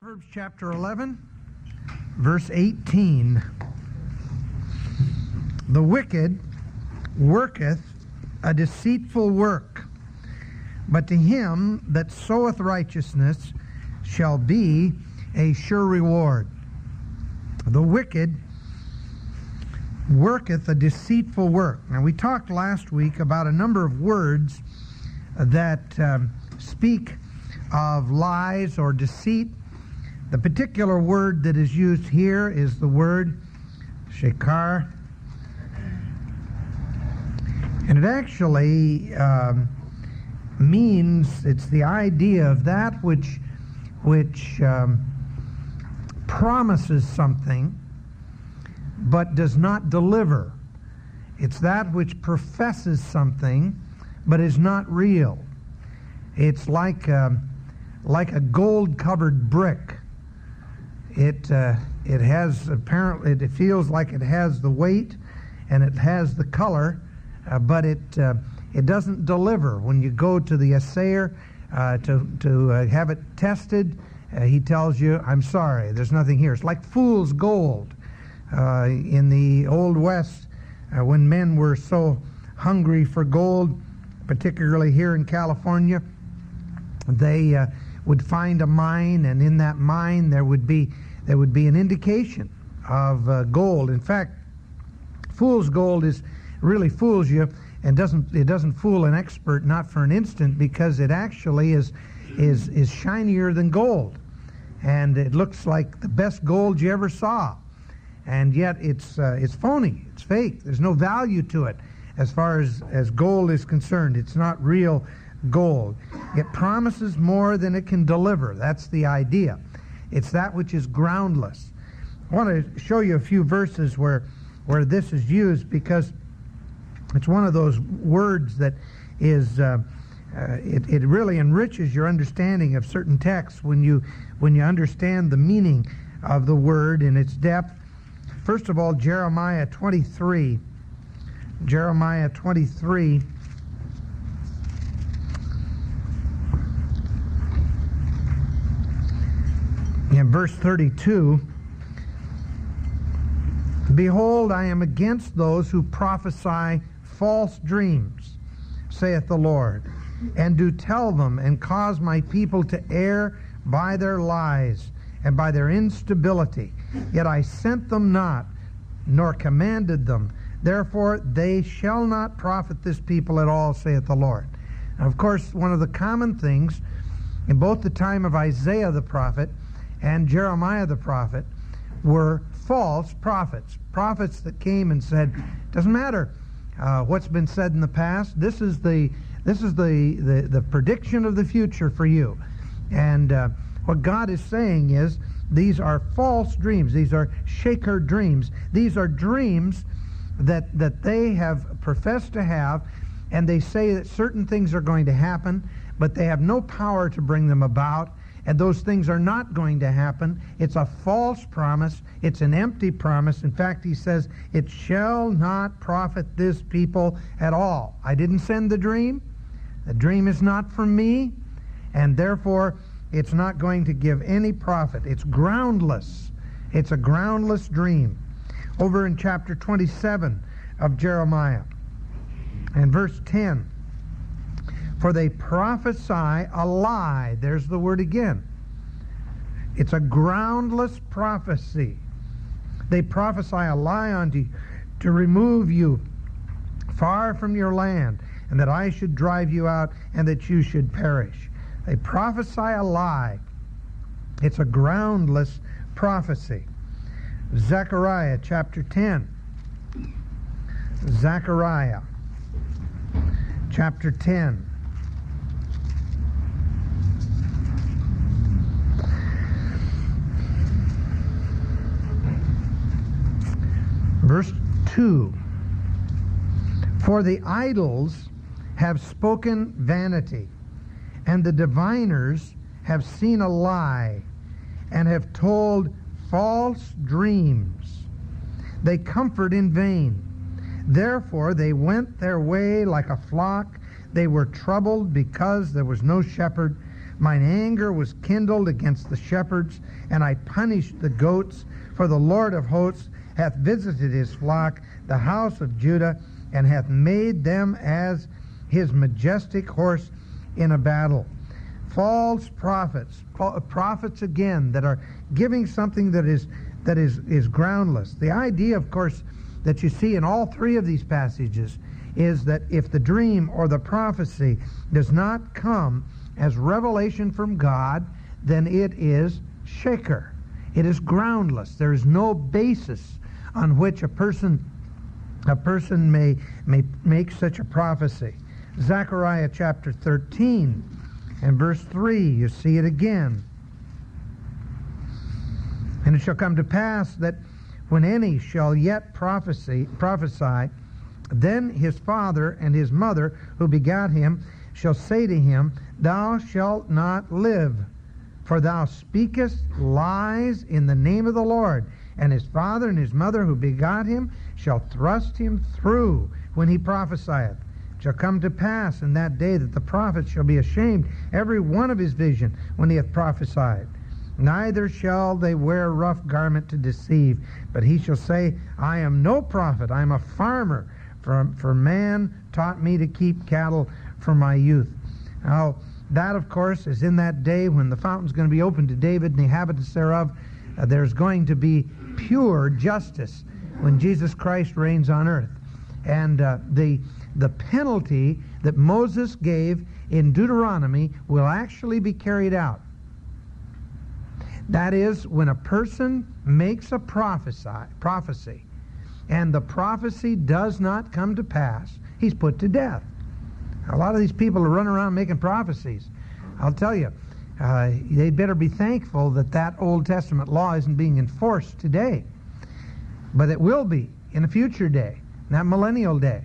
Proverbs chapter 11, verse 18. The wicked worketh a deceitful work, but to him that soweth righteousness shall be a sure reward. The wicked worketh a deceitful work. Now, we talked last week about a number of words that um, speak of lies or deceit. The particular word that is used here is the word shekar. And it actually um, means, it's the idea of that which, which um, promises something but does not deliver. It's that which professes something but is not real. It's like a, um, like a gold-covered brick. It uh, it has apparently it feels like it has the weight and it has the color, uh, but it uh, it doesn't deliver. When you go to the assayer uh, to to uh, have it tested, uh, he tells you, "I'm sorry, there's nothing here." It's like fool's gold in the old west when men were so hungry for gold, particularly here in California. They would find a mine, and in that mine there would be there would be an indication of uh, gold. In fact, fool's gold is really fools you and doesn't it doesn't fool an expert not for an instant because it actually is is is shinier than gold, and it looks like the best gold you ever saw, and yet it's uh, it's phony, it's fake. There's no value to it as far as as gold is concerned. It's not real gold. It promises more than it can deliver. That's the idea. It's that which is groundless. I want to show you a few verses where, where this is used because it's one of those words that is, uh, uh, it, it really enriches your understanding of certain texts when you, when you understand the meaning of the word in its depth. First of all, Jeremiah 23. Jeremiah 23 in verse 32 Behold, I am against those who prophesy false dreams, saith the Lord, and do tell them, and cause my people to err by their lies and by their instability. Yet I sent them not, nor commanded them. Therefore they shall not profit this people at all, saith the Lord. Of course, one of the common things in both the time of Isaiah the prophet and Jeremiah the prophet were false prophets, prophets that came and said, "Doesn't matter uh, what's been said in the past. This is the this is the the, the prediction of the future for you." And uh, what God is saying is, these are false dreams. These are shaker dreams. These are dreams that that they have professed to have, and they say that certain things are going to happen, but they have no power to bring them about and those things are not going to happen. It's a false promise. It's an empty promise. In fact, he says, It shall not profit this people at all. I didn't send the dream. The dream is not from me, and therefore it's not going to give any profit. It's groundless. It's a groundless dream. Over in chapter 27 of Jeremiah, and verse 10. For they prophesy a lie. There's the word again. It's a groundless prophecy. They prophesy a lie unto you to remove you far from your land, and that I should drive you out, and that you should perish. They prophesy a lie. It's a groundless prophecy. Zechariah chapter 10. Zechariah chapter 10. Verse 2 For the idols have spoken vanity, and the diviners have seen a lie, and have told false dreams. They comfort in vain. Therefore they went their way like a flock. They were troubled because there was no shepherd. Mine anger was kindled against the shepherds, and I punished the goats. For the Lord of hosts hath visited his flock, the house of Judah, and hath made them as his majestic horse in a battle. False prophets, prophets again that are giving something that is that is, is groundless. The idea, of course, that you see in all three of these passages is that if the dream or the prophecy does not come as revelation from God, then it is shaker. It is groundless. There is no basis on which a person a person may may make such a prophecy. Zechariah chapter 13 and verse 3, you see it again. And it shall come to pass that when any shall yet prophesy, prophesy, then his father and his mother who begat him shall say to him, Thou shalt not live, for thou speakest lies in the name of the Lord. And his father and his mother who begot him shall thrust him through when he prophesieth. It shall come to pass in that day that the prophet shall be ashamed every one of his vision when he hath prophesied. Neither shall they wear rough garment to deceive, but he shall say, I am no prophet, I am a farmer, for, for man taught me to keep cattle from my youth. Now, that, of course, is in that day when the fountain's going to be opened to David and the inhabitants thereof. Uh, there's going to be pure justice when Jesus Christ reigns on earth. And uh, the, the penalty that Moses gave in Deuteronomy will actually be carried out. That is, when a person makes a prophecy, prophecy and the prophecy does not come to pass, he's put to death. A lot of these people are running around making prophecies. I'll tell you, uh, they better be thankful that that Old Testament law isn't being enforced today. But it will be in a future day, that millennial day.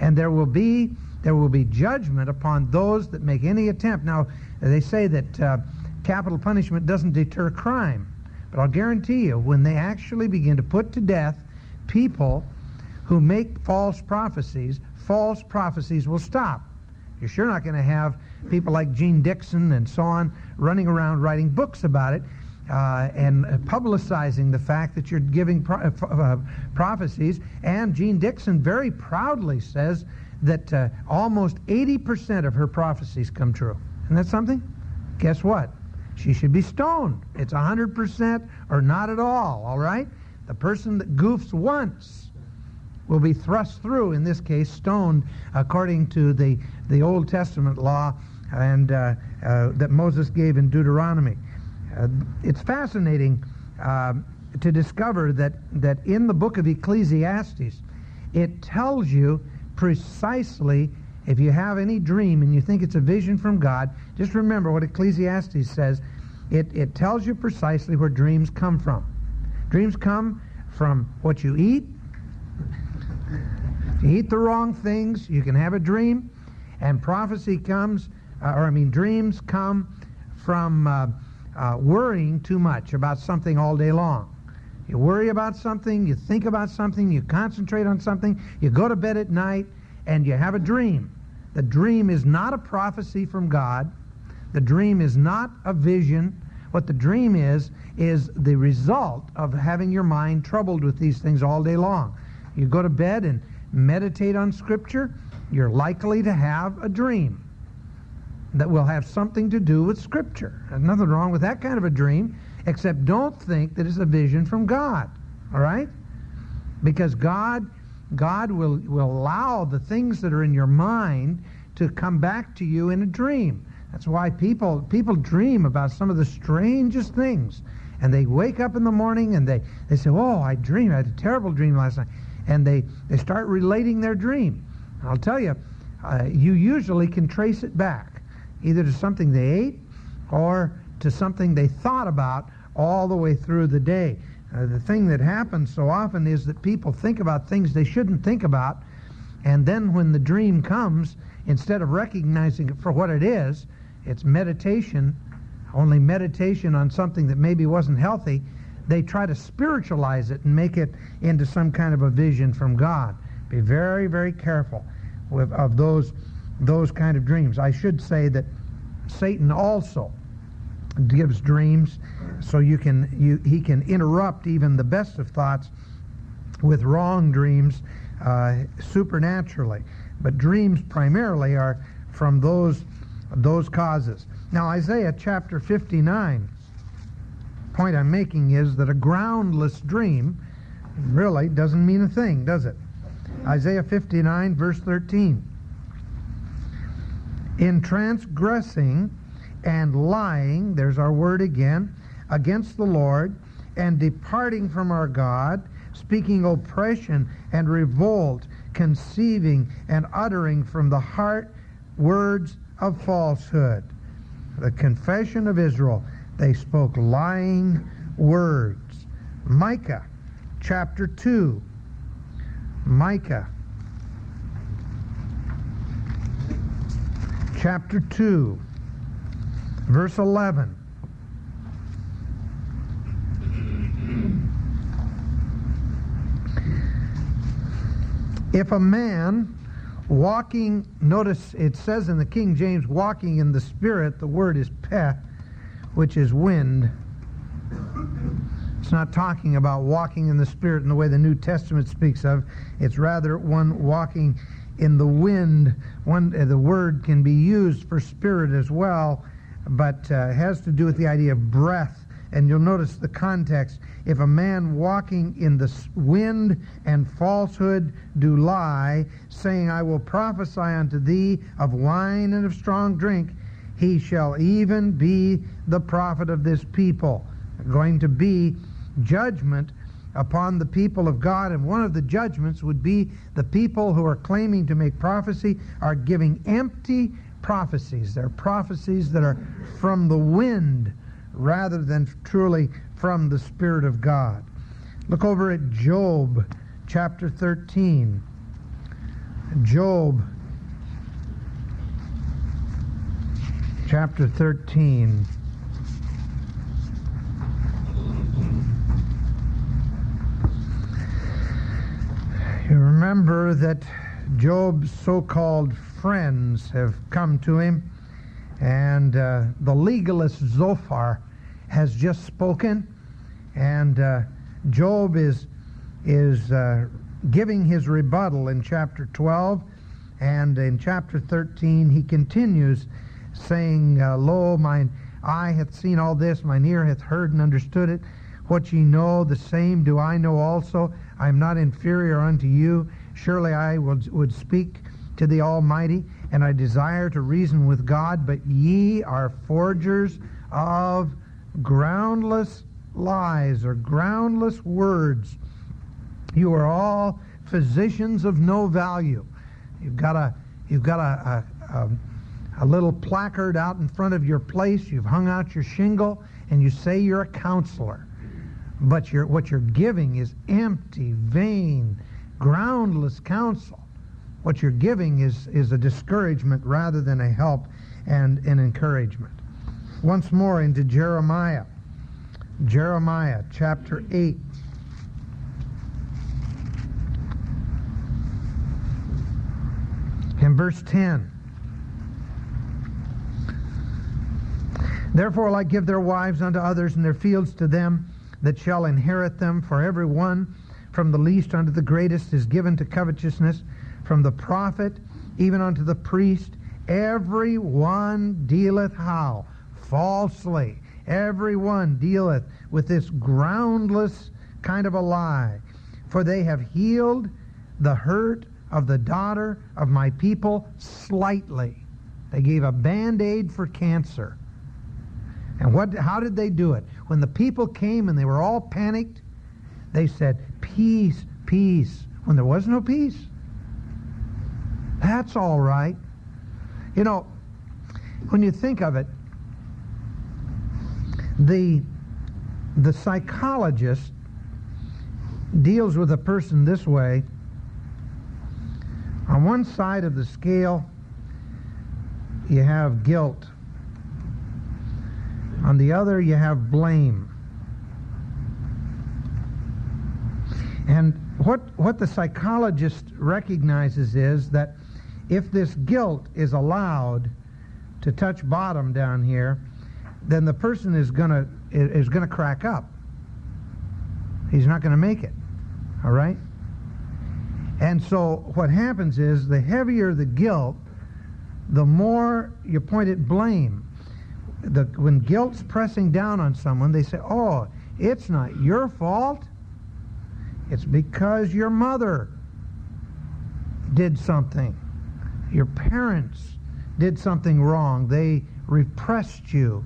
And there will be there will be judgment upon those that make any attempt. Now, they say that uh, capital punishment doesn't deter crime. But I'll guarantee you, when they actually begin to put to death people who make false prophecies, false prophecies will stop. You're sure not going to have people like Jeane Dixon and so on running around writing books about it uh, and publicizing the fact that you're giving pro- uh, uh prophecies. And Jeane Dixon very proudly says that uh, almost 80% of her prophecies come true. Isn't that something? Guess what? She should be stoned. It's 100% or not at all, all right? The person that goofs once will be thrust through, in this case, stoned, according to the, the Old Testament law and uh, uh, that Moses gave in Deuteronomy. Uh, it's fascinating uh, to discover that, that in the book of Ecclesiastes, it tells you precisely if you have any dream and you think it's a vision from God, just remember what Ecclesiastes says. It, it tells you precisely where dreams come from. Dreams come from what you eat. Eat the wrong things, you can have a dream. And prophecy comes, uh, or I mean, dreams come from uh, uh, worrying too much about something all day long. You worry about something, you think about something, you concentrate on something, you go to bed at night, and you have a dream. The dream is not a prophecy from God. The dream is not a vision. What the dream is, is the result of having your mind troubled with these things all day long. You go to bed and meditate on Scripture, you're likely to have a dream that will have something to do with Scripture. There's nothing wrong with that kind of a dream, except don't think that it's a vision from God. All right? Because God God will, will allow the things that are in your mind to come back to you in a dream. That's why people people dream about some of the strangest things. And they wake up in the morning and they, they say, Oh, I dreamed. I had a terrible dream last night. And they, they start relating their dream. I'll tell you, uh, you usually can trace it back either to something they ate or to something they thought about all the way through the day. Uh, the thing that happens so often is that people think about things they shouldn't think about, and then when the dream comes, instead of recognizing it for what it is, it's meditation, only meditation on something that maybe wasn't healthy, they try to spiritualize it and make it into some kind of a vision from God. Be very, very careful with, of those, those kind of dreams. I should say that Satan also gives dreams so you can you he can interrupt even the best of thoughts with wrong dreams uh, supernaturally but dreams primarily are from those those causes now isaiah chapter 59 point i'm making is that a groundless dream really doesn't mean a thing does it isaiah 59 verse 13 in transgressing and lying, there's our word again, against the Lord, and departing from our God, speaking oppression and revolt, conceiving and uttering from the heart words of falsehood. The confession of Israel, they spoke lying words. Micah chapter 2. Micah chapter 2, verse 11. If a man walking, notice it says in the King James, walking in the Spirit, the word is peh, which is wind. It's not talking about walking in the Spirit in the way the New Testament speaks of. It's rather one walking in the wind, one uh, the word can be used for spirit as well, but uh, has to do with the idea of breath. And you'll notice the context. If a man walking in the wind and falsehood do lie, saying, I will prophesy unto thee of wine and of strong drink, he shall even be the prophet of this people. Going to be judgment upon the people of God, and one of the judgments would be the people who are claiming to make prophecy are giving empty prophecies. They're prophecies that are from the wind rather than truly from the Spirit of God. Look over at Job chapter 13. Job chapter 13. Remember that Job's so-called friends have come to him, and uh, the legalist Zophar has just spoken, and uh, Job is is uh, giving his rebuttal in chapter 12, and in chapter 13 he continues saying, uh, "Lo, mine eye hath seen all this, mine ear hath heard and understood it. What ye know, the same do I know also." I am not inferior unto you. Surely I would, would speak to the Almighty, and I desire to reason with God, but ye are forgers of groundless lies or groundless words. You are all physicians of no value. You've got a you've got a, a, a, a little placard out in front of your place. You've hung out your shingle, and you say you're a counselor. But you're, what you're giving is empty, vain, groundless counsel. What you're giving is, is a discouragement rather than a help and an encouragement. Once more into Jeremiah. Jeremiah chapter 8. In verse 10. Therefore I give their wives unto others and their fields to them that shall inherit them, for every one from the least unto the greatest is given to covetousness, from the prophet even unto the priest, every one dealeth how? Falsely. Every one dealeth with this groundless kind of a lie. For they have healed the hurt of the daughter of my people slightly. They gave a band-aid for cancer. And what, how did they do it? When the people came and they were all panicked, they said, peace, peace, when there was no peace. That's all right. You know, when you think of it, the, the psychologist deals with a person this way. On one side of the scale, you have guilt. On the other, you have blame. And what, what the psychologist recognizes is that if this guilt is allowed, to touch bottom down here, then the person is gonna is gonna crack up. He's not gonna make it. All right. And so what happens is the heavier the guilt, the more you point at blame. The, when guilt's pressing down on someone, they say, "Oh, it's not your fault. It's because your mother did something. Your parents did something wrong. They repressed you."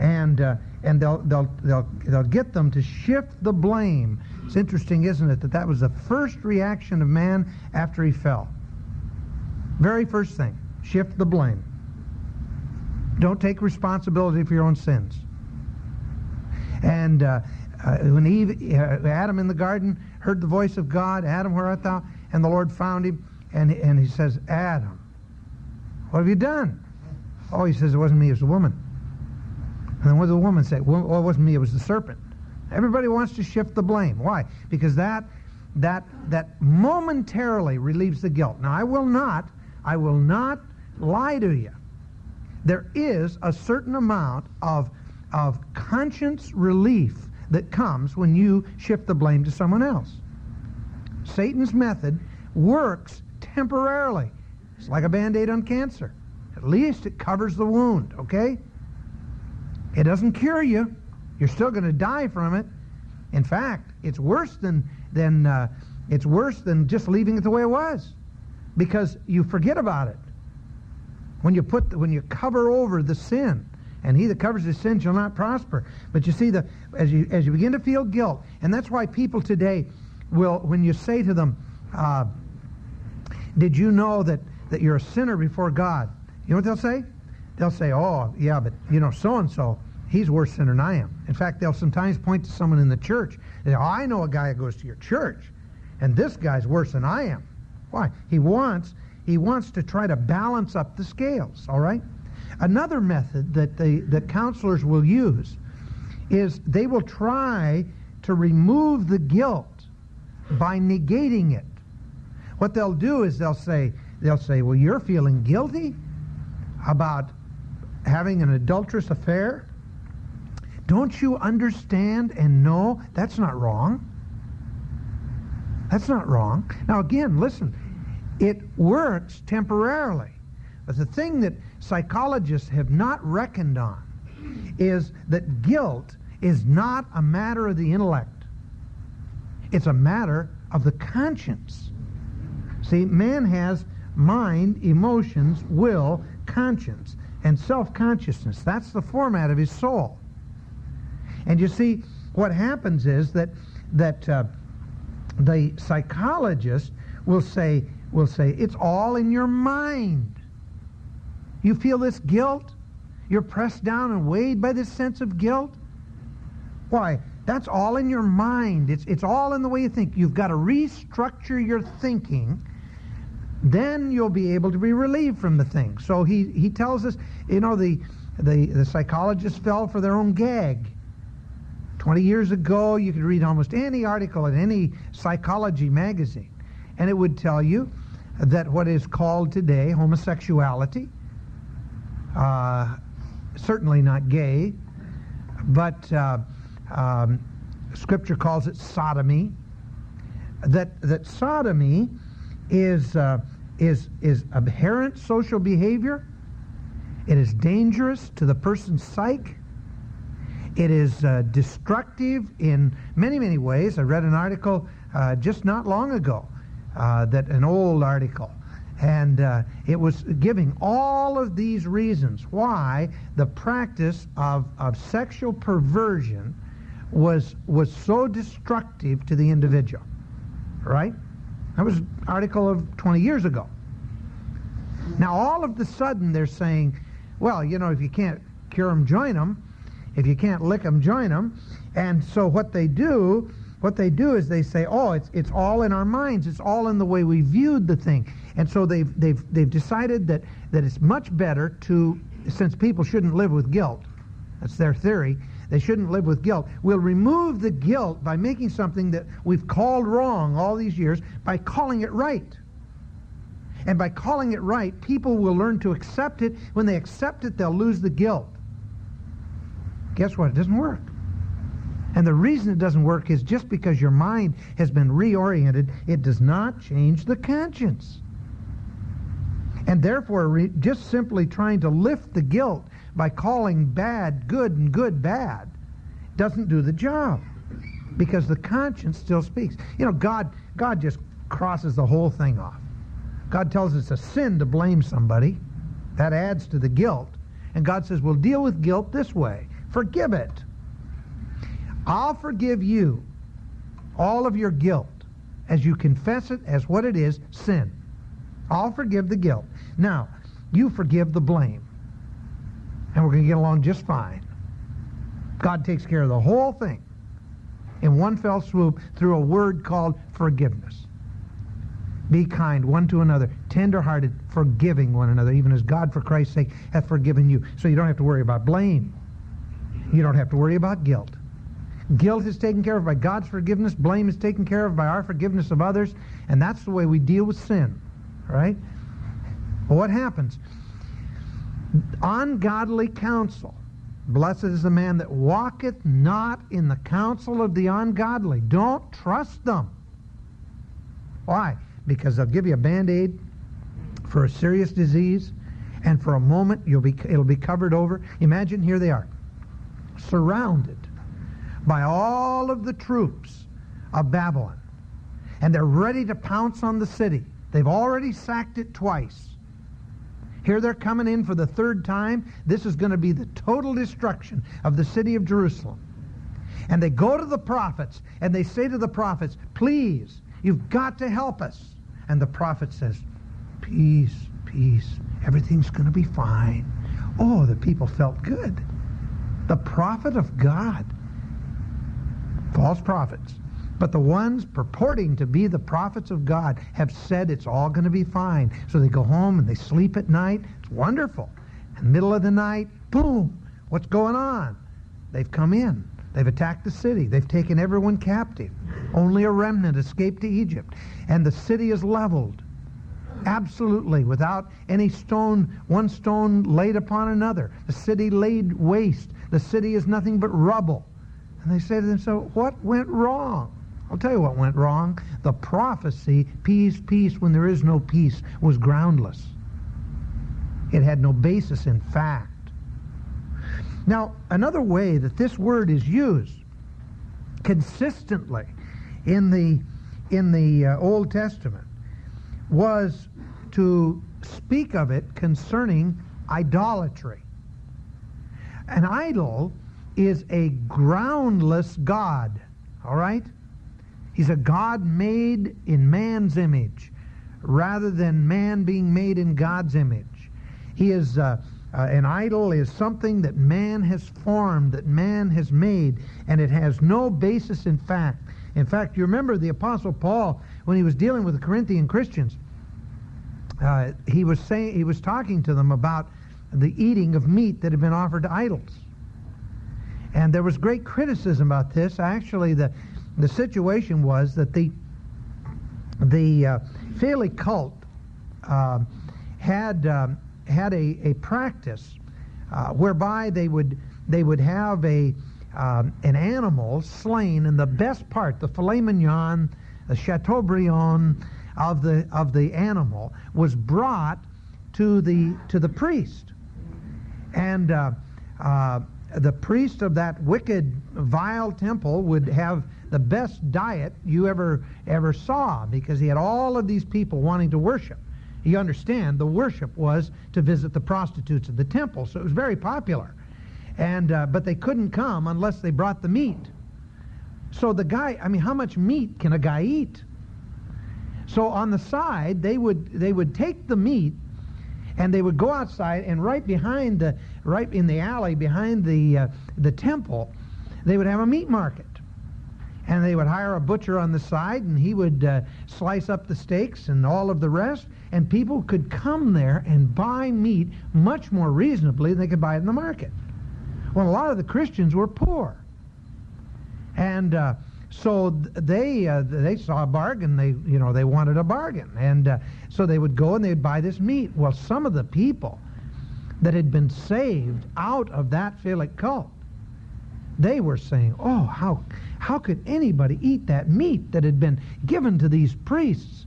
And uh, and they'll, they'll, they'll, they'll get them to shift the blame. It's interesting, isn't it, that that was the first reaction of man after he fell. Very first thing, shift the blame. Don't take responsibility for your own sins. And uh, uh, when Eve, uh, Adam in the garden heard the voice of God, Adam, where art thou? And the Lord found him, and, and he says, Adam, what have you done? Oh, he says, it wasn't me, it was the woman. And then what did the woman say? Well, it wasn't me, it was the serpent. Everybody wants to shift the blame. Why? Because that that that momentarily relieves the guilt. Now I will not, I will not lie to you. There is a certain amount of of conscience relief that comes when you shift the blame to someone else. Satan's method works temporarily. It's like a band-aid on cancer. At least it covers the wound, okay? It doesn't cure you. You're still going to die from it. In fact, it's worse than than uh, it's worse than just leaving it the way it was, because you forget about it. When you put the, when you cover over the sin, and he that covers his sin shall not prosper. But you see the as you as you begin to feel guilt, and that's why people today will when you say to them, uh, "Did you know that that you're a sinner before God?" You know what they'll say? They'll say, "Oh, yeah, but you know so and so." he's worse sinner than I am. In fact, they'll sometimes point to someone in the church. Say, oh, I know a guy that goes to your church, and this guy's worse than I am. Why? He wants he wants to try to balance up the scales. All right. Another method that the that counselors will use is they will try to remove the guilt by negating it. What they'll do is they'll say they'll say, "Well, you're feeling guilty about having an adulterous affair." Don't you understand and know that's not wrong? That's not wrong. Now, again, listen, it works temporarily. But the thing that psychologists have not reckoned on is that guilt is not a matter of the intellect, it's a matter of the conscience. See, man has mind, emotions, will, conscience, and self consciousness. That's the format of his soul. And you see, what happens is that that uh, the psychologist will say will say it's all in your mind. You feel this guilt. You're pressed down and weighed by this sense of guilt. Why? That's all in your mind. It's it's all in the way you think. You've got to restructure your thinking. Then you'll be able to be relieved from the thing. So he, he tells us, you know, the, the, the psychologists fell for their own gag. 20 years ago, you could read almost any article in any psychology magazine, and it would tell you that what is called today homosexuality, uh, certainly not gay, but uh, um, Scripture calls it sodomy. That that sodomy is uh, is is aberrant social behavior. It is dangerous to the person's psyche. It is uh, destructive in many, many ways. I read an article uh, just not long ago, that an old article, and uh, it was giving all of these reasons why the practice of, of sexual perversion was was so destructive to the individual. Right? That was an article of 20 years ago. Now all of the sudden they're saying, well, you know, if you can't cure them, join them. If you can't lick them, join them. And so what they do, what they do is they say, oh, it's, it's all in our minds. It's all in the way we viewed the thing. And so they've, they've, they've decided that, that it's much better to, since people shouldn't live with guilt, that's their theory, they shouldn't live with guilt. We'll remove the guilt by making something that we've called wrong all these years by calling it right. And by calling it right, people will learn to accept it. When they accept it, they'll lose the guilt. Guess what? It doesn't work. And the reason it doesn't work is just because your mind has been reoriented, it does not change the conscience. And therefore, re- just simply trying to lift the guilt by calling bad good and good bad doesn't do the job because the conscience still speaks. You know, God, God just crosses the whole thing off. God tells us it's a sin to blame somebody. That adds to the guilt. And God says, we'll deal with guilt this way. Forgive it. I'll forgive you all of your guilt as you confess it as what it is, sin. I'll forgive the guilt. Now, you forgive the blame. And we're going to get along just fine. God takes care of the whole thing in one fell swoop through a word called forgiveness. Be kind one to another, tender-hearted, forgiving one another, even as God, for Christ's sake, hath forgiven you. So you don't have to worry about blame. You don't have to worry about guilt. Guilt is taken care of by God's forgiveness. Blame is taken care of by our forgiveness of others. And that's the way we deal with sin. Right? Well, what happens? Ungodly counsel. Blessed is the man that walketh not in the counsel of the ungodly. Don't trust them. Why? Because they'll give you a band-aid for a serious disease, and for a moment you'll be, it'll be covered over. Imagine here they are, surrounded by all of the troops of Babylon. And they're ready to pounce on the city. They've already sacked it twice. Here they're coming in for the third time. This is going to be the total destruction of the city of Jerusalem. And they go to the prophets and they say to the prophets, please, you've got to help us. And the prophet says, peace, peace, everything's going to be fine. Oh, the people felt good. The prophet of God false prophets. But the ones purporting to be the prophets of God have said it's all going to be fine. So they go home and they sleep at night. It's wonderful. In the middle of the night, boom, what's going on? They've come in. They've attacked the city. They've taken everyone captive. Only a remnant escaped to Egypt. And the city is leveled. Absolutely, without any stone, one stone laid upon another. The city laid waste. The city is nothing but rubble. And they say to themselves, what went wrong? I'll tell you what went wrong. The prophecy, peace, peace, when there is no peace, was groundless. It had no basis in fact. Now, another way that this word is used consistently in the, in the uh, Old Testament was to speak of it concerning idolatry. An idol is a groundless God. All right? He's a God made in man's image rather than man being made in God's image. He is uh, uh, an idol is something that man has formed, that man has made, and it has no basis in fact. In fact, you remember the Apostle Paul when he was dealing with the Corinthian Christians. Uh, he was saying he was talking to them about the eating of meat that had been offered to idols. And there was great criticism about this. Actually, the, the situation was that the, the uh, Phallic cult uh, had, um, had a, a practice uh, whereby they would, they would have a, um, an animal slain, and the best part, the filet mignon, the chateaubriand of the, of the animal, was brought to the, to the priest. And uh, uh, the priest of that wicked, vile temple would have the best diet you ever ever saw because he had all of these people wanting to worship. You understand, the worship was to visit the prostitutes of the temple, so it was very popular. And uh, but they couldn't come unless they brought the meat. So the guy, I mean, how much meat can a guy eat? So on the side, they would they would take the meat and they would go outside and right behind the right in the alley behind the uh, the temple they would have a meat market. And they would hire a butcher on the side and he would uh, slice up the steaks and all of the rest. And people could come there and buy meat much more reasonably than they could buy it in the market. Well a lot of the christians were poor. And uh, so they uh, they saw a bargain. They you know they wanted a bargain, and uh, so they would go and they'd buy this meat. Well, some of the people that had been saved out of that Phallic cult, they were saying, "Oh, how how could anybody eat that meat that had been given to these priests,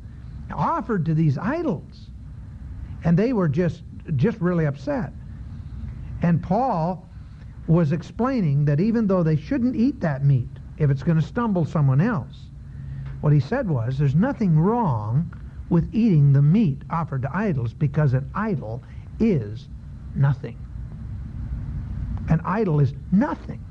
offered to these idols?" And they were just just really upset. And Paul was explaining that even though they shouldn't eat that meat if it's going to stumble someone else, what he said was there's nothing wrong with eating the meat offered to idols because an idol is nothing. An idol is nothing.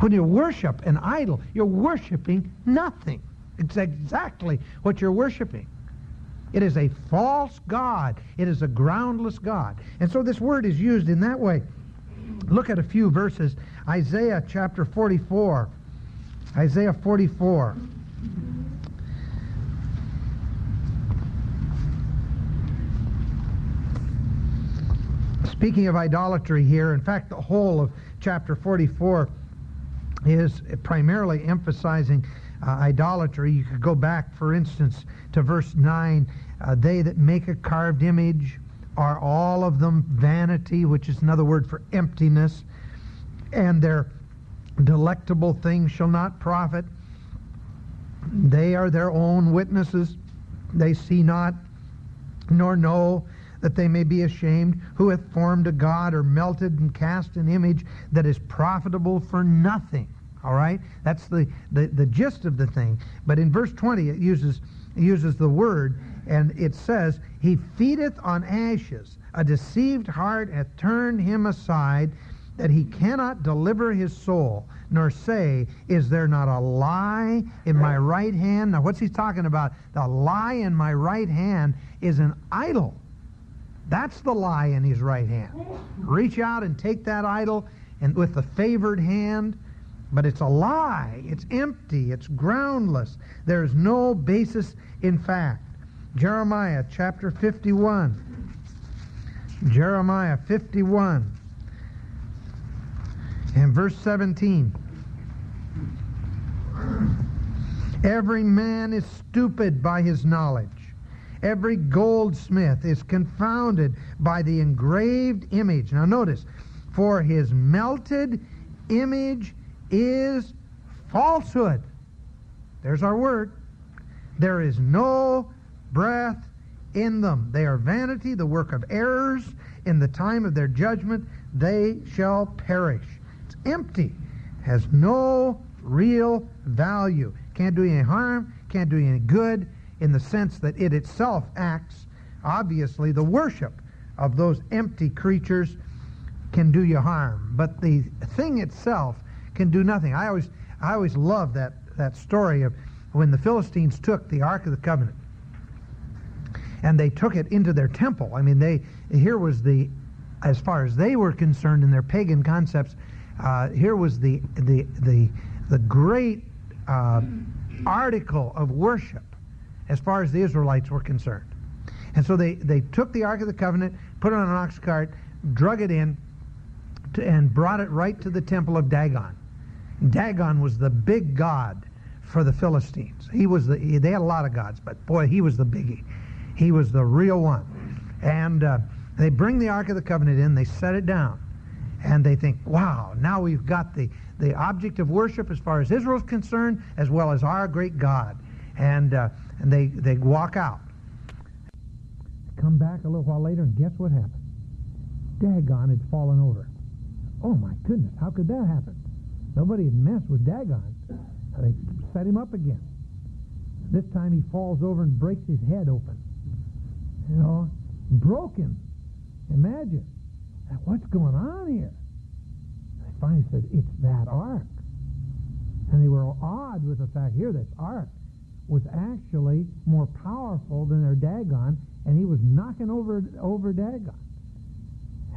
When you worship an idol, you're worshiping nothing. It's exactly what you're worshiping. It is a false God. It is a groundless God. And so this word is used in that way. Look at a few verses. Isaiah chapter 44. Isaiah 44. Speaking of idolatry here, in fact, the whole of chapter 44 is primarily emphasizing uh, idolatry. You could go back, for instance, to verse 9. Uh, they that make a carved image are all of them vanity, which is another word for emptiness, and their delectable things shall not profit. They are their own witnesses. They see not, nor know that they may be ashamed. Who hath formed a God or melted and cast an image that is profitable for nothing? All right? That's the, the, the gist of the thing. But in verse 20, it uses, it uses the word, and it says, He feedeth on ashes. A deceived heart hath turned him aside, that he cannot deliver his soul, nor say, Is there not a lie in my right hand? Now, what's he talking about? The lie in my right hand is an idol. That's the lie in his right hand. Reach out and take that idol, and with the favored hand, but it's a lie. It's empty. It's groundless. There's no basis in fact. Jeremiah chapter 51. Jeremiah 51 and verse 17. Every man is stupid by his knowledge. Every goldsmith is confounded by the engraved image. Now notice, for his melted image is falsehood. There's our word. There is no breath in them. They are vanity, the work of errors. In the time of their judgment, they shall perish. Empty, has no real value. Can't do you any harm, can't do you any good in the sense that it itself acts. Obviously, the worship of those empty creatures can do you harm. But the thing itself can do nothing. I always, I always love that, that story of when the Philistines took the Ark of the Covenant and they took it into their temple. I mean, they here was the, as far as they were concerned in their pagan concepts, uh, here was the the the the great uh, article of worship as far as the Israelites were concerned. And so they, they took the Ark of the Covenant, put it on an ox cart, drug it in, to, and brought it right to the temple of Dagon. Dagon was the big god for the Philistines. He was the they had a lot of gods, but boy, he was the biggie. He was the real one. And uh, they bring the Ark of the Covenant in, they set it down, and they think, wow, now we've got the, the object of worship as far as Israel's concerned, as well as our great God. And, uh, and they, they walk out. Come back a little while later, and guess what happened? Dagon had fallen over. Oh my goodness, how could that happen? Nobody had messed with Dagon. They set him up again. This time he falls over and breaks his head open. You know, broken. Imagine. What's going on here? They finally said, it's that ark. And they were awed with the fact here that ark was actually more powerful than their Dagon, and he was knocking over over Dagon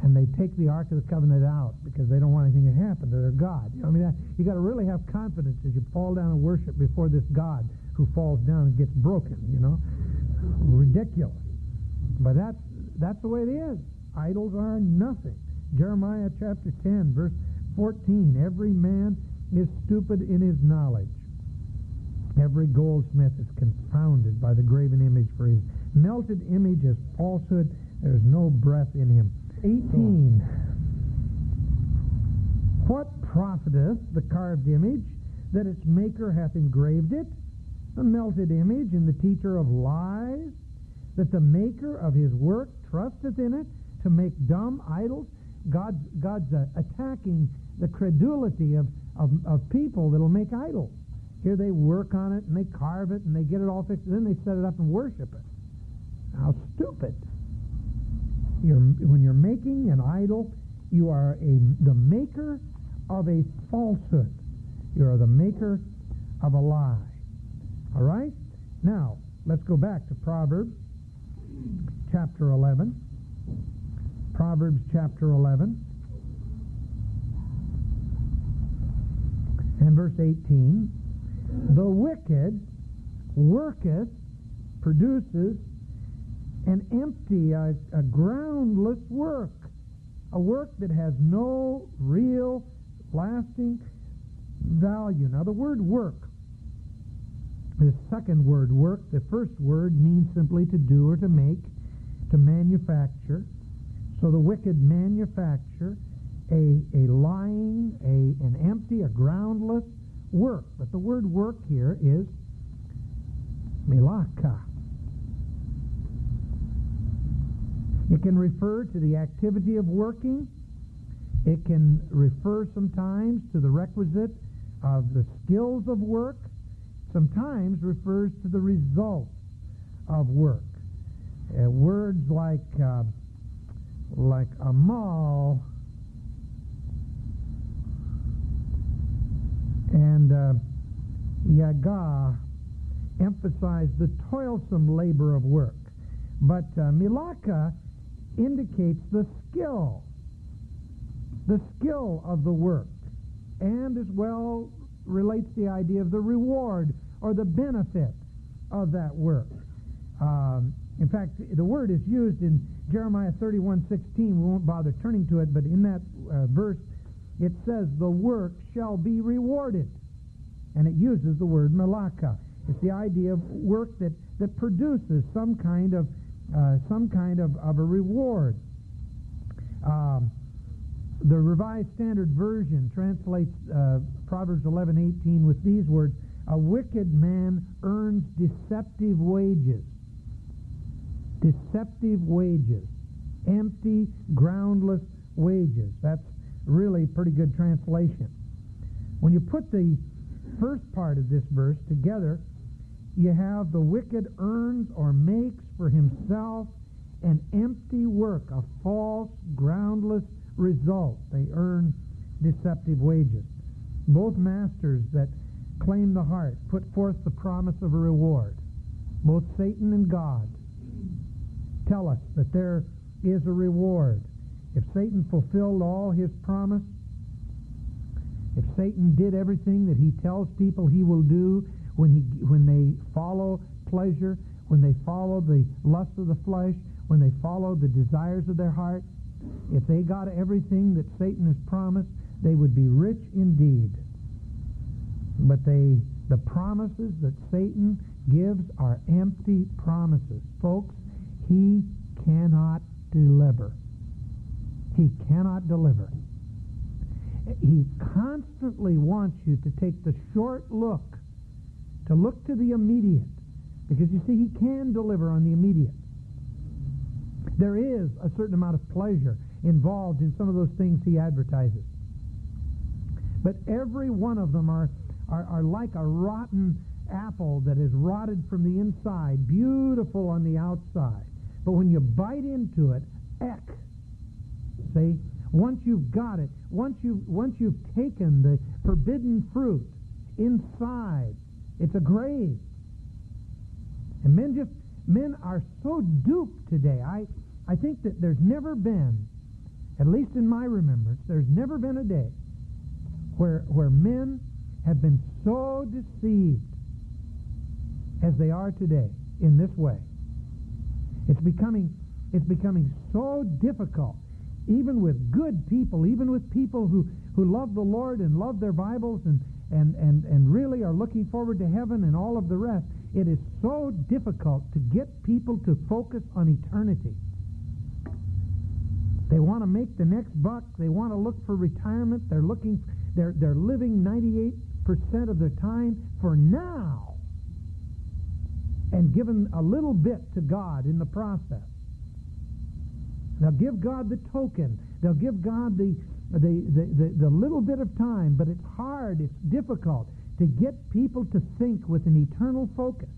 and they take the Ark of the Covenant out because they don't want anything to happen to their God. You know, what I mean, you got to really have confidence as you fall down and worship before this God who falls down and gets broken. You know, ridiculous. But that's that's the way it is. Idols are nothing. Jeremiah chapter 10, verse 14. Every man is stupid in his knowledge. Every goldsmith is confounded by the graven image, for his melted image is falsehood. There is no breath in him. 18. What profiteth the carved image that its maker hath engraved it? A melted image and the teacher of lies? That the maker of his work trusteth in it to make dumb idols? God's, God's uh, attacking the credulity of, of, of people that'll make idols. Here they work on it and they carve it and they get it all fixed, and then they set it up and worship it. How stupid. You're, when you're making an idol, you are a, the maker of a falsehood. You are the maker of a lie. All right? Now, let's go back to Proverbs chapter 11. Proverbs chapter 11 and verse 18. The wicked worketh, produces an empty, a, a groundless work, a work that has no real lasting value. Now, the word work, the second word work, the first word means simply to do or to make, to manufacture. So the wicked manufacture a, a lying, a, an empty, a groundless work. But the word work here is milaka. It can refer to the activity of working. It can refer sometimes to the requisite of the skills of work. Sometimes refers to the result of work. Uh, words like uh, like amal and uh, yaga emphasize the toilsome labor of work. But uh, milaka indicates the skill, the skill of the work, and as well relates the idea of the reward or the benefit of that work. Um, in fact, the word is used in Jeremiah 31:16. We won't bother turning to it, but in that uh, verse, it says, "The work shall be rewarded," and it uses the word malaka. It's the idea of work that that produces some kind of uh, some kind of, of a reward. Um, the Revised Standard Version translates uh, Proverbs 11:18 with these words: "A wicked man earns deceptive wages." Deceptive wages, empty, groundless wages. That's really pretty good translation. When you put the first part of this verse together, you have the wicked earns or makes for himself an empty work, a false, groundless result. They earn deceptive wages. Both masters that claim the heart put forth the promise of a reward. Both Satan and God tell us that there is a reward. If Satan fulfilled all his promise, if Satan did everything that he tells people he will do, when, he, when they follow pleasure, when they follow the lust of the flesh, when they follow the desires of their heart, if they got everything that Satan has promised, they would be rich indeed. But they, the promises that Satan gives are empty promises. Folks, he cannot deliver. He cannot deliver. He constantly wants you to take the short look to look to the immediate. Because you see, he can deliver on the immediate. There is a certain amount of pleasure involved in some of those things he advertises. But every one of them are, are, are like a rotten apple that is rotted from the inside, beautiful on the outside. But when you bite into it, eck. See? Once you've got it, once you've, once you've taken the forbidden fruit inside, it's a grave. And men just men are so duped today. I I think that there's never been, at least in my remembrance, there's never been a day where where men have been so deceived as they are today in this way. It's becoming it's becoming so difficult, even with good people, even with people who, who love the Lord and love their Bibles and, and, and, and really are looking forward to heaven and all of the rest, it is so difficult to get people to focus on eternity. They want to make the next buck. They want to look for retirement. They're looking, they're, they're living 98% of their time for now and given a little bit to God in the process. They'll give God the token. They'll give God the, the, the, the, the little bit of time, but it's hard, it's difficult to get people to think with an eternal focus.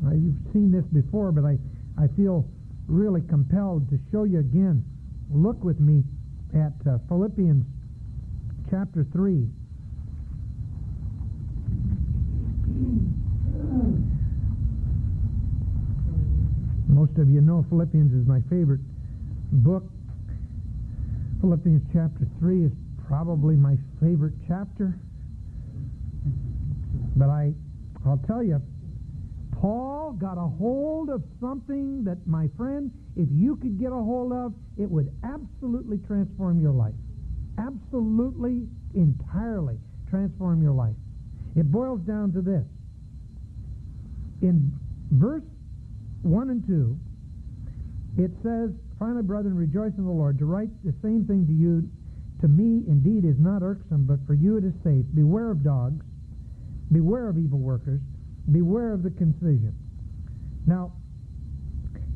Right, you've seen this before, but I, I feel really compelled to show you again. Look with me at uh, Philippians chapter 3. Most of you know Philippians is my favorite book. Philippians chapter 3 is probably my favorite chapter. But I, I'll tell you, Paul got a hold of something that, my friend, if you could get a hold of, it would absolutely transform your life. Absolutely, entirely transform your life. It boils down to this. In verse 1 and 2, it says, Finally, brethren, rejoice in the Lord. To write the same thing to you, to me indeed is not irksome, but for you it is safe. Beware of dogs. Beware of evil workers. Beware of the concision. Now,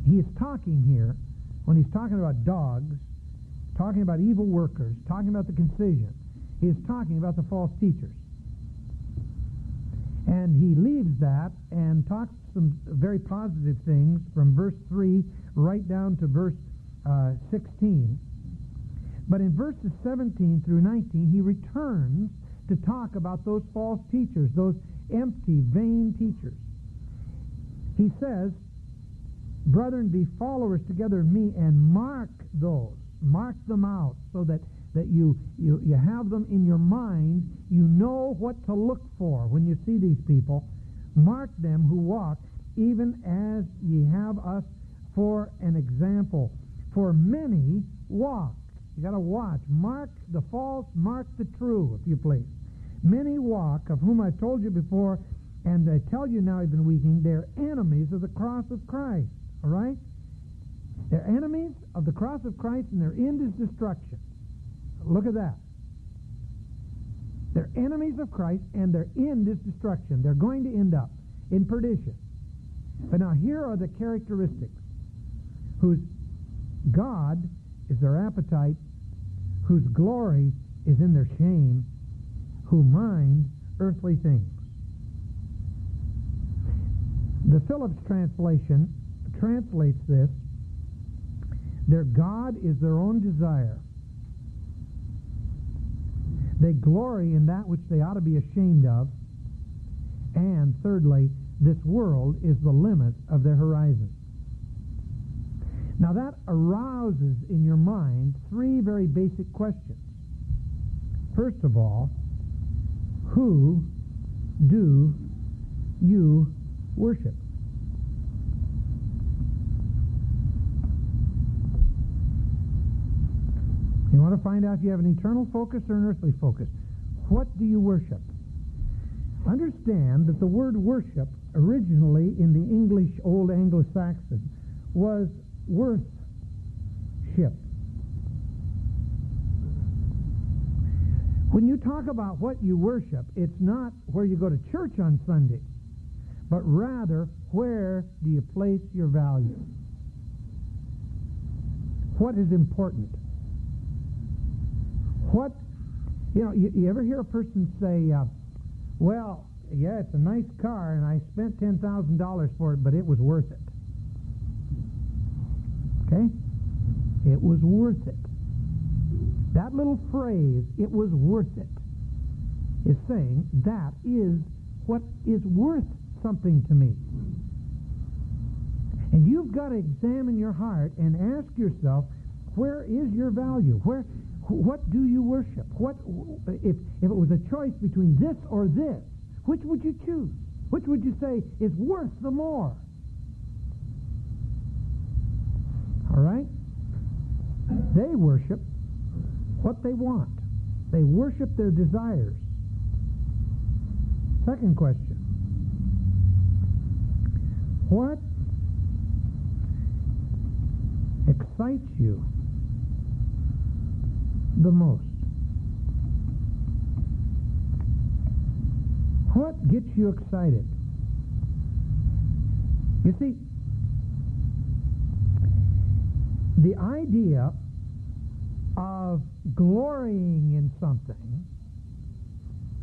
he is talking here, when he's talking about dogs, talking about evil workers, talking about the concision, he is talking about the false teachers. And he leaves that and talks some very positive things from verse 3 right down to verse uh, 16. But in verses 17 through 19, he returns to talk about those false teachers, those empty, vain teachers. He says, Brethren, be followers together of me and mark those. Mark them out so that, that you, you, you have them in your mind. You know what to look for when you see these people. Mark them who walk even as ye have us for an example. For many walk. You got to watch. Mark the false, mark the true, if you please. Many walk, of whom I've told you before, and I tell you now, I've been weeping, they're enemies of the cross of Christ. All right? They're enemies of the cross of Christ, and their end is destruction. Look at that. They're enemies of Christ, and their end is destruction. They're going to end up in perdition. But now here are the characteristics whose God is their appetite, whose glory is in their shame, who mind earthly things. The Phillips translation translates this, their God is their own desire. They glory in that which they ought to be ashamed of. And thirdly, this world is the limit of their horizon. Now that arouses in your mind three very basic questions. First of all, who do you worship? You want to find out if you have an eternal focus or an earthly focus. What do you worship? Understand that the word worship originally in the English Old Anglo-Saxon was worthship. When you talk about what you worship, it's not where you go to church on Sunday, but rather where do you place your value? What is important? What, you know, you, you ever hear a person say, uh, well, yeah, it's a nice car, and I spent $10,000 for it, but it was worth it. Okay? It was worth it. That little phrase, it was worth it, is saying that is what is worth something to me. And you've got to examine your heart and ask yourself, where is your value? Where, what do you worship? What, if, if it was a choice between this or this, which would you choose? Which would you say is worth the more? All right? They worship what they want. They worship their desires. Second question. What excites you the most? What gets you excited? You see, the idea of glorying in something,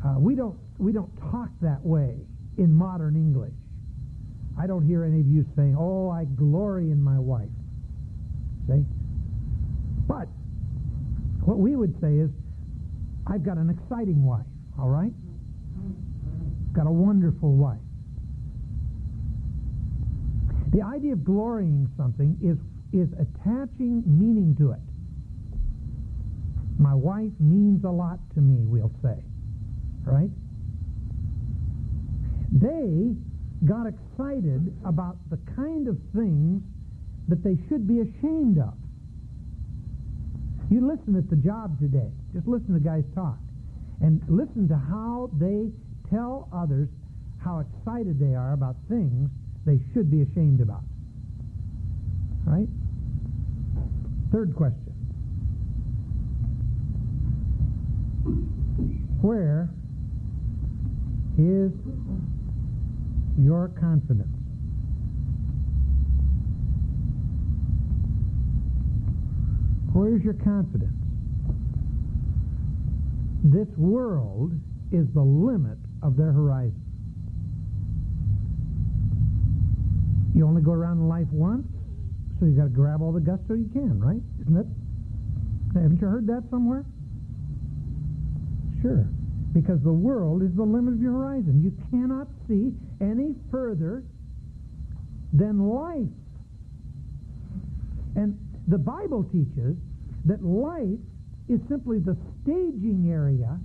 uh, we don't we don't talk that way in modern English. I don't hear any of you saying, "Oh, I glory in my wife." See, but what we would say is, "I've got an exciting wife." All right, got a wonderful wife. The idea of glorying something is is attaching meaning to it. My wife means a lot to me, we'll say. Right? They got excited about the kind of things that they should be ashamed of. You listen at the job today. Just listen to guys talk. And listen to how they tell others how excited they are about things they should be ashamed about. Right? Third question. Where is your confidence? Where is your confidence? This world is the limit of their horizon. You only go around in life once, so you got to grab all the gusto you can, right? Isn't it? Haven't you heard that somewhere? Sure. Because the world is the limit of your horizon. You cannot see any further than life. And the Bible teaches that life is simply the staging area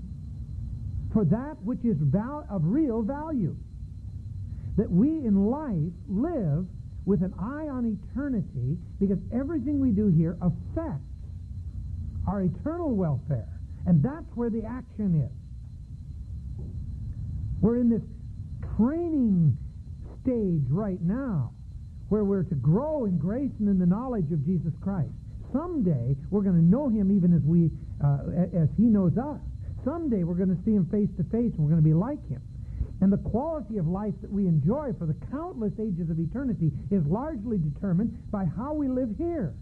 for that which is val- of real value. That we in life live with an eye on eternity because everything we do here affects our eternal welfare. And that's where the action is. We're in this training stage right now where we're to grow in grace and in the knowledge of Jesus Christ. Someday we're going to know him even as we uh, as he knows us. Someday we're going to see him face to face and we're going to be like him. And the quality of life that we enjoy for the countless ages of eternity is largely determined by how we live here.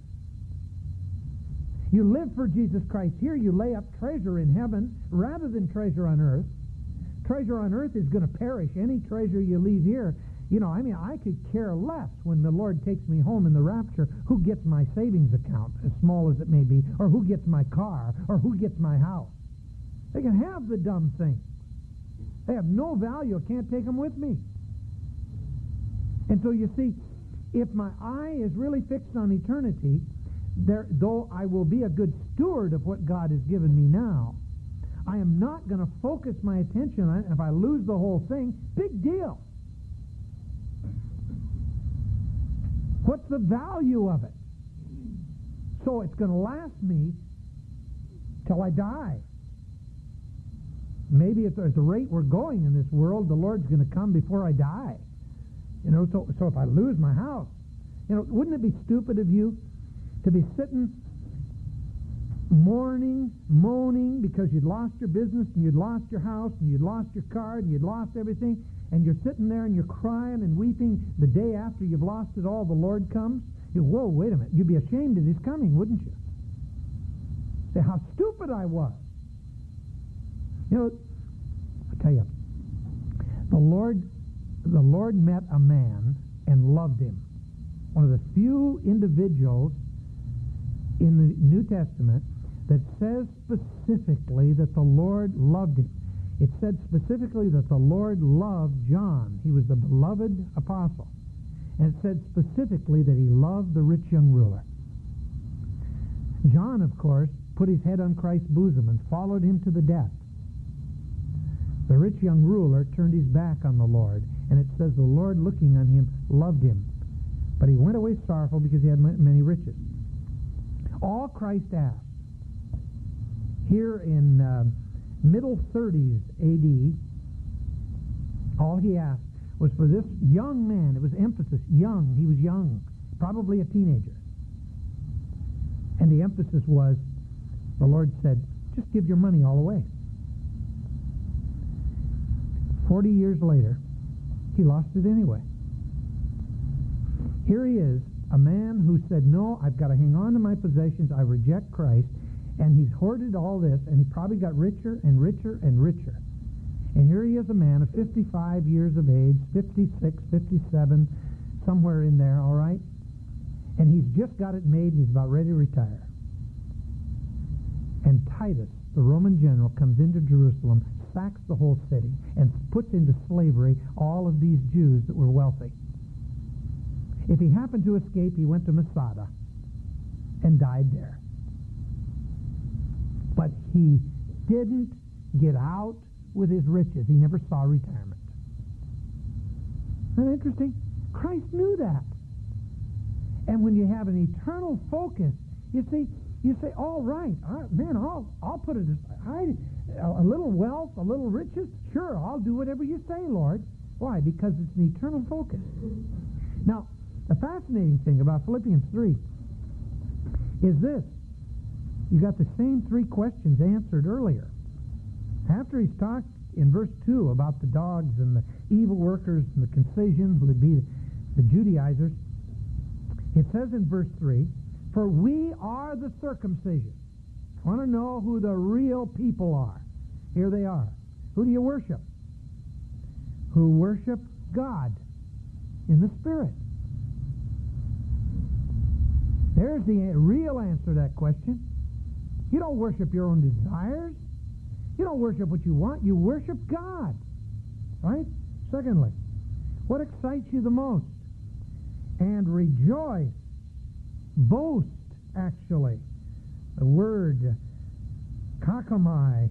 You live for Jesus Christ here, you lay up treasure in heaven rather than treasure on earth. Treasure on earth is going to perish. Any treasure you leave here, you know, I mean, I could care less when the Lord takes me home in the rapture who gets my savings account, as small as it may be, or who gets my car, or who gets my house. They can have the dumb things. They have no value. I can't take them with me. And so you see, if my eye is really fixed on eternity, there, though I will be a good steward of what God has given me now, I am not going to focus my attention on it. If I lose the whole thing, big deal. What's the value of it? So it's going to last me till I die maybe at the, rate we're going in this world, the Lord's going to come before I die. You know, so, so if I lose my house, you know, wouldn't it be stupid of you to be sitting mourning, moaning because you'd lost your business and you'd lost your house and you'd lost your car and you'd lost everything and you're sitting there and you're crying and weeping the day after you've lost it all, the Lord comes? You, whoa, wait a minute. You'd be ashamed that he's coming, wouldn't you? Say, how stupid I was. You know, I tell you, the Lord, the Lord met a man and loved him. One of the few individuals in the New Testament that says specifically that the Lord loved him. It said specifically that the Lord loved John. He was the beloved apostle. And it said specifically that he loved the rich young ruler. John, of course, put his head on Christ's bosom and followed him to the death. The rich young ruler turned his back on the Lord, and it says the Lord, looking on him, loved him. But he went away sorrowful because he had many riches. All Christ asked, here in uh, middle 30s AD, all he asked was for this young man, it was emphasis, young, he was young, probably a teenager. And the emphasis was, the Lord said, just give your money all away. Forty years later, he lost it anyway. Here he is, a man who said, no, I've got to hang on to my possessions, I reject Christ, and he's hoarded all this, and he probably got richer and richer and richer. And here he is a man of 55 years of age, 56, 57, somewhere in there, all right? And he's just got it made and he's about ready to retire. And Titus, the Roman general, comes into Jerusalem, sacks the whole city, and puts into slavery all of these Jews that were wealthy. If he happened to escape, he went to Masada and died there. But he didn't get out with his riches. He never saw retirement. Isn't that interesting? Christ knew that. And when you have an eternal focus, you see, you say, all right, man, I'll, I'll put it aside. A little wealth, a little riches, sure, I'll do whatever you say, Lord. Why? Because it's an eternal focus. Now, the fascinating thing about Philippians 3 is this. You got the same three questions answered earlier. After he's talked in verse 2 about the dogs and the evil workers and the concision, who would be the Judaizers, it says in verse 3, For we are the circumcision. Want to know who the real people are. Here they are. Who do you worship? Who worship God in the Spirit. There's the real answer to that question. You don't worship your own desires. You don't worship what you want. You worship God. Right? Secondly, what excites you the most? And rejoice. Boast, actually. The word kakamai,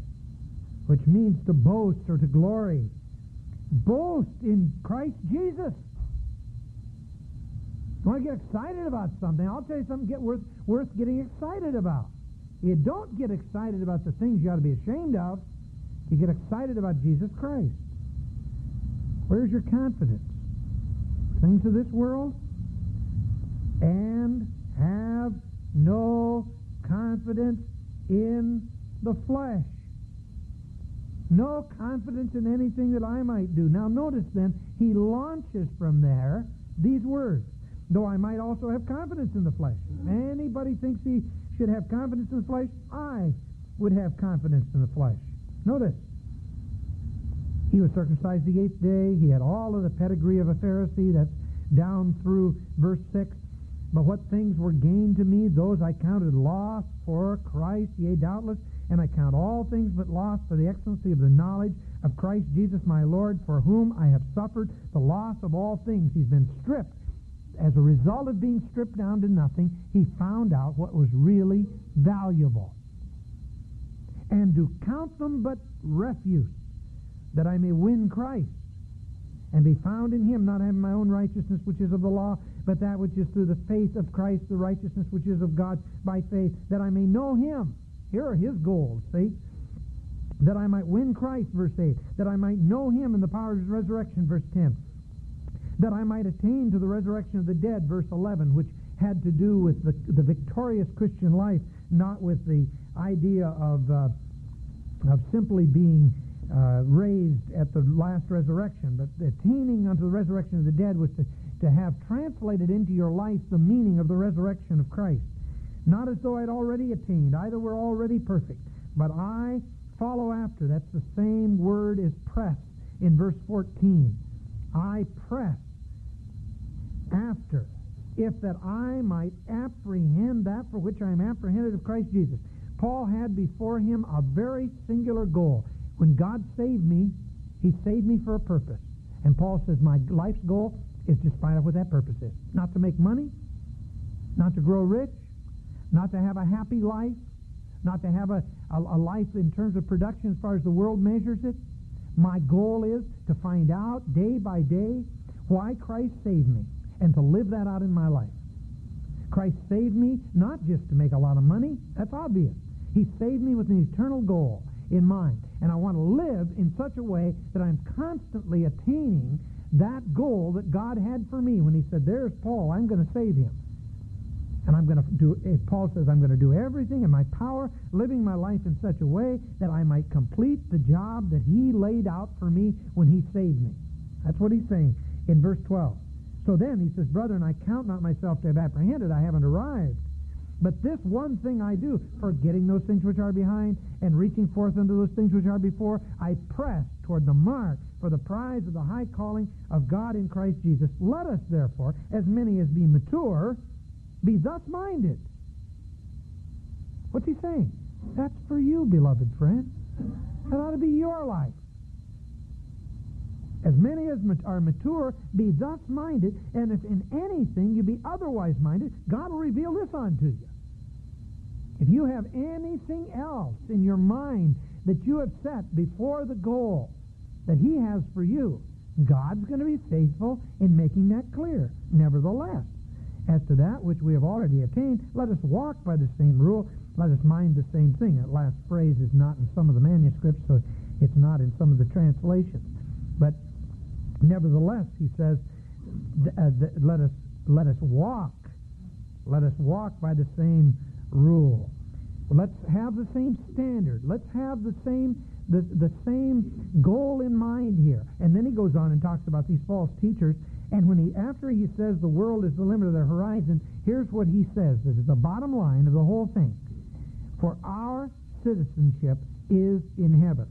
which means to boast or to glory. Boast in Christ Jesus. You want to get excited about something? I'll tell you something get worth, worth getting excited about. You don't get excited about the things you ought to be ashamed of. You get excited about Jesus Christ. Where's your confidence? Things of this world? And have no confidence in the flesh. No confidence in anything that I might do. Now notice then, he launches from there these words. Though I might also have confidence in the flesh. Anybody thinks he should have confidence in the flesh, I would have confidence in the flesh. Notice, he was circumcised the eighth day. He had all of the pedigree of a Pharisee. That's down through verse 6. But what things were gained to me, those I counted loss for Christ, yea, doubtless, and I count all things but loss for the excellency of the knowledge of Christ Jesus my Lord, for whom I have suffered the loss of all things. He's been stripped as a result of being stripped down to nothing, he found out what was really valuable. And to count them but refuse, that I may win Christ, and be found in him, not having my own righteousness which is of the law, but that which is through the faith of Christ, the righteousness which is of God by faith, that I may know him. Here are his goals, see? That I might win Christ, verse 8, that I might know him in the power of his resurrection, verse 10 that I might attain to the resurrection of the dead, verse 11, which had to do with the, the victorious Christian life, not with the idea of, uh, of simply being uh, raised at the last resurrection, but attaining unto the resurrection of the dead was to, to have translated into your life the meaning of the resurrection of Christ. Not as though I'd already attained. Either we're already perfect, but I follow after. That's the same word as press in verse 14. I press after, if that I might apprehend that for which I am apprehended of Christ Jesus. Paul had before him a very singular goal. When God saved me, he saved me for a purpose. And Paul says, my life's goal is to find out what that purpose is. Not to make money, not to grow rich, not to have a happy life, not to have a, a, a life in terms of production as far as the world measures it. My goal is to find out day by day why Christ saved me and to live that out in my life. Christ saved me not just to make a lot of money, that's obvious. He saved me with an eternal goal in mind. And I want to live in such a way that I'm constantly attaining that goal that God had for me when he said, there's Paul, I'm going to save him. And I'm going to do, if Paul says, I'm going to do everything in my power, living my life in such a way that I might complete the job that he laid out for me when he saved me. That's what he's saying in verse 12. So then he says, Brethren, I count not myself to have apprehended. I haven't arrived. But this one thing I do, forgetting those things which are behind and reaching forth unto those things which are before, I press toward the mark for the prize of the high calling of God in Christ Jesus. Let us, therefore, as many as be mature, be thus minded. What's he saying? That's for you, beloved friend. That ought to be your life. As many as are mature, be thus minded, and if in anything you be otherwise minded, God will reveal this unto you. If you have anything else in your mind that you have set before the goal that he has for you, God's going to be faithful in making that clear. Nevertheless, as to that which we have already attained, let us walk by the same rule. Let us mind the same thing. That last phrase is not in some of the manuscripts, so it's not in some of the translations. But Nevertheless, he says, uh, let us let us walk. Let us walk by the same rule. Let's have the same standard. Let's have the same the, the same goal in mind here. And then he goes on and talks about these false teachers. And when he after he says the world is the limit of their horizon, here's what he says. This is the bottom line of the whole thing. For our citizenship is in heaven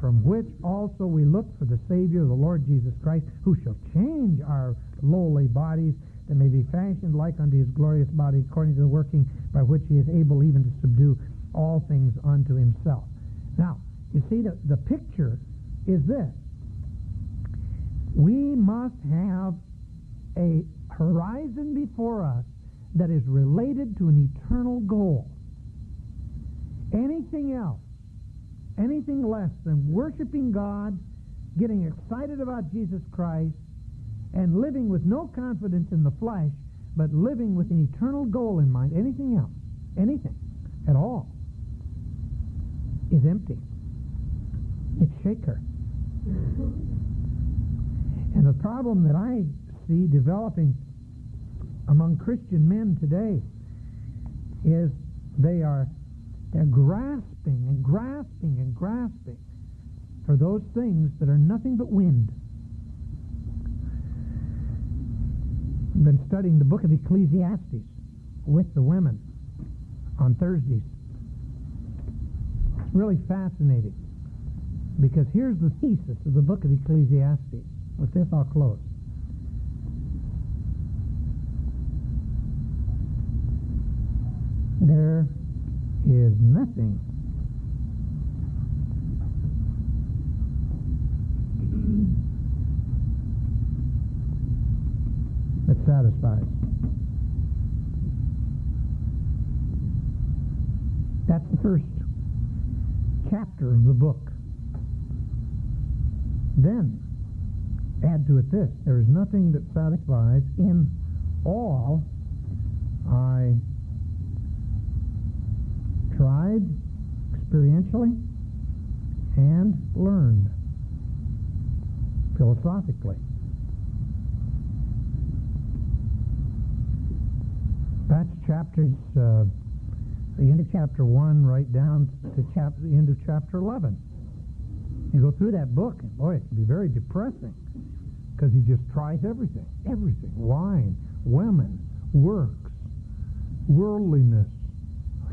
from which also we look for the Savior, the Lord Jesus Christ, who shall change our lowly bodies that may be fashioned like unto his glorious body, according to the working by which he is able even to subdue all things unto himself. Now, you see, the, the picture is this. We must have a horizon before us that is related to an eternal goal. Anything else anything less than worshiping God, getting excited about Jesus Christ, and living with no confidence in the flesh, but living with an eternal goal in mind, anything else, anything at all, is empty. It's shaker. And the problem that I see developing among Christian men today is they are they're grasping and grasping and grasping for those things that are nothing but wind. I've been studying the book of Ecclesiastes with the women on Thursdays. It's really fascinating because here's the thesis of the book of Ecclesiastes. With this, I'll close. There is nothing. that satisfies. That's the first chapter of the book. Then, add to it this, there is nothing that satisfies in all I tried experientially and learned philosophically. That's chapters, uh, the end of chapter 1 right down to chapter, the end of chapter 11. You go through that book, and boy, it can be very depressing because he just tries everything. Everything. Wine, women, works, worldliness,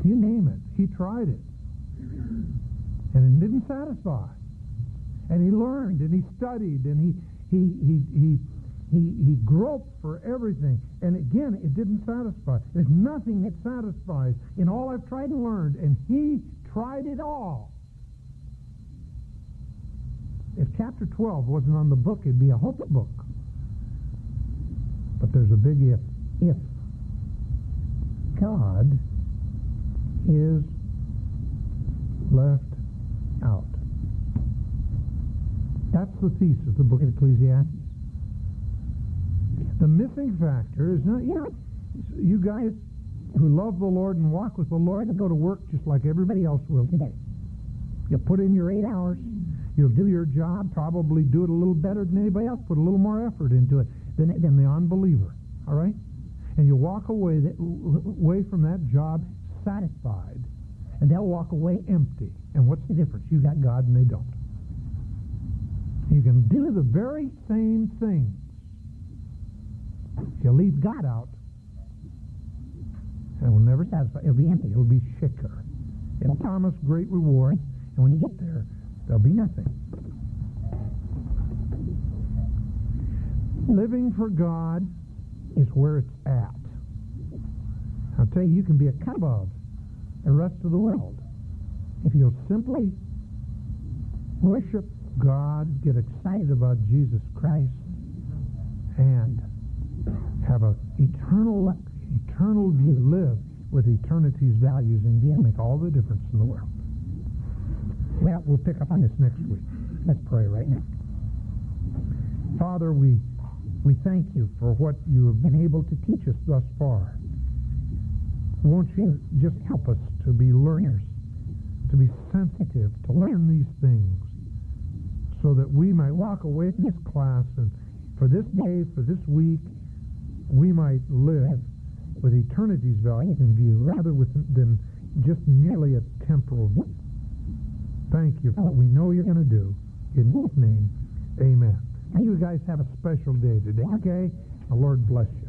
you name it. He tried it. And it didn't satisfy. And he learned and he studied and he he he he he, he groped for everything. And again, it didn't satisfy. There's nothing that satisfies in all I've tried and learned. And he tried it all. If chapter 12 wasn't on the book, it'd be a hope book. But there's a big if. If God is left out. That's the thesis of the book of Ecclesiastes. The missing factor is not, you know, you guys who love the Lord and walk with the Lord and go to work just like everybody else will today. You'll put in your eight hours. You'll do your job, probably do it a little better than anybody else, put a little more effort into it than, than the unbeliever. All right? And you'll walk away, that, away from that job satisfied. And they'll walk away empty. And what's the difference? You got God and they don't. You can do the very same things. If you leave God out, it will never satisfy. It'll be empty. It'll be shicker. It'll promise great reward. And when you get there, there'll be nothing. Living for God is where it's at. I'll tell you, you can be a cut above the rest of the world if you'll simply worship God, get excited about Jesus Christ, and have an eternal, eternal view, live with eternity's values in view, make all the difference in the world. Well, we'll pick up on this next week. Let's pray right now. Father, we, we thank you for what you have been able to teach us thus far. Won't you just help us to be learners, to be sensitive, to learn these things, so that we might walk away from this class and for this day, for this week, we might live with eternity's values in view rather than just merely a temporal view. Thank you for what we know you're going to do. In His name, amen. You guys have a special day today, okay? The Lord bless you.